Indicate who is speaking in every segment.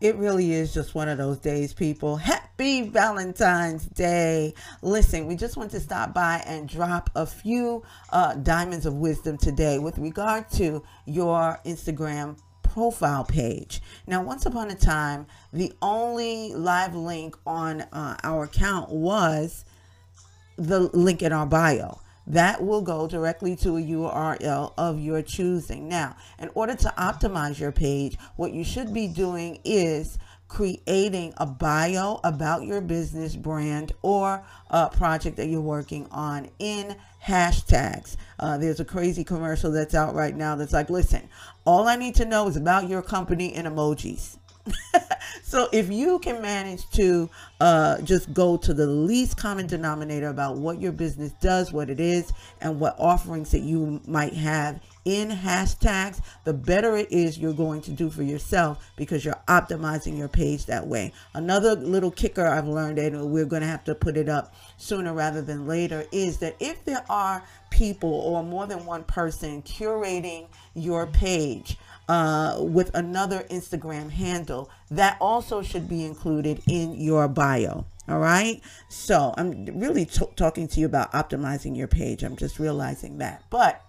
Speaker 1: It really is just one of those days, people. Happy Valentine's Day. Listen, we just want to stop by and drop a few uh, diamonds of wisdom today with regard to your Instagram profile page. Now, once upon a time, the only live link on uh, our account was the link in our bio that will go directly to a URL of your choosing. Now, in order to optimize your page, what you should be doing is creating a bio about your business brand or a project that you're working on in hashtags. Uh, there's a crazy commercial that's out right now that's like, listen, all I need to know is about your company in emojis. so if you can manage to uh, just go to the least common denominator about what your business does, what it is, and what offerings that you might have in hashtags, the better it is you're going to do for yourself because you're optimizing your page that way. Another little kicker I've learned, and we're going to have to put it up sooner rather than later, is that if there are people or more than one person curating your page, uh, with another Instagram handle. That also should be included in your bio. All right. So I'm really t- talking to you about optimizing your page. I'm just realizing that. But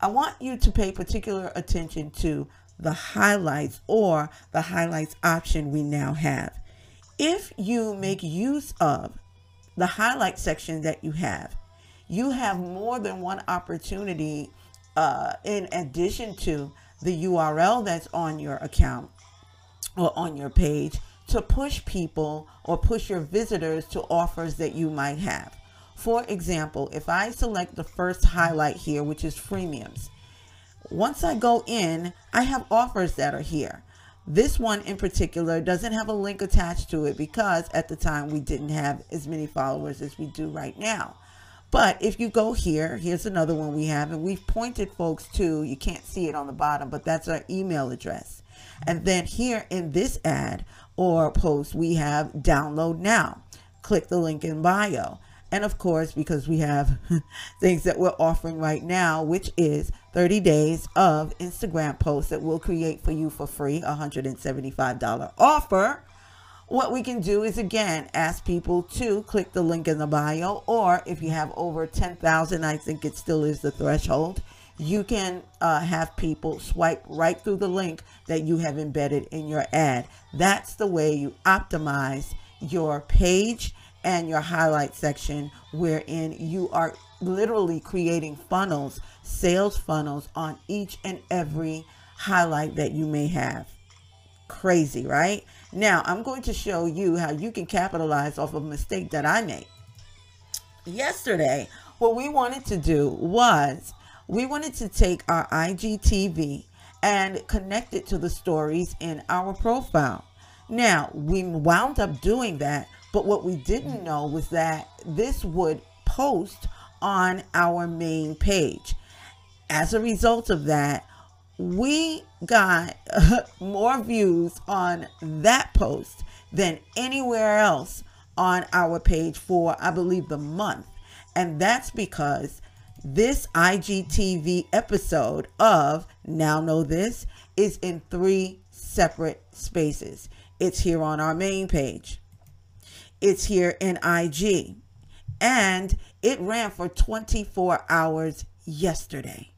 Speaker 1: I want you to pay particular attention to the highlights or the highlights option we now have. If you make use of the highlight section that you have, you have more than one opportunity uh, in addition to the URL that's on your account or on your page to push people or push your visitors to offers that you might have. For example, if I select the first highlight here, which is freemiums, once I go in, I have offers that are here. This one in particular doesn't have a link attached to it because at the time we didn't have as many followers as we do right now. But if you go here, here's another one we have, and we've pointed folks to, you can't see it on the bottom, but that's our email address. And then here in this ad or post, we have download now. Click the link in bio. And of course, because we have things that we're offering right now, which is 30 days of Instagram posts that we'll create for you for free, $175 offer what we can do is again ask people to click the link in the bio, or if you have over 10,000, I think it still is the threshold, you can uh, have people swipe right through the link that you have embedded in your ad. That's the way you optimize your page and your highlight section, wherein you are literally creating funnels, sales funnels on each and every highlight that you may have. Crazy, right? Now, I'm going to show you how you can capitalize off of a mistake that I made. Yesterday, what we wanted to do was we wanted to take our IGTV and connect it to the stories in our profile. Now, we wound up doing that, but what we didn't know was that this would post on our main page. As a result of that, we got more views on that post than anywhere else on our page for, I believe, the month. And that's because this IGTV episode of Now Know This is in three separate spaces. It's here on our main page, it's here in IG, and it ran for 24 hours yesterday.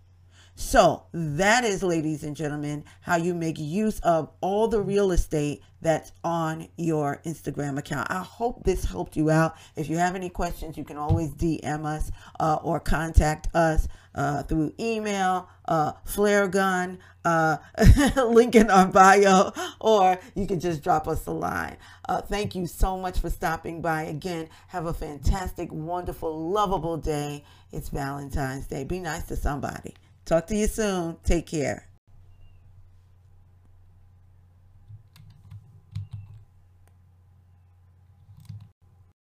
Speaker 1: So, that is, ladies and gentlemen, how you make use of all the real estate that's on your Instagram account. I hope this helped you out. If you have any questions, you can always DM us uh, or contact us uh, through email, uh, flare gun, uh, link in our bio, or you can just drop us a line. Uh, thank you so much for stopping by. Again, have a fantastic, wonderful, lovable day. It's Valentine's Day. Be nice to somebody. Talk to you soon. Take care.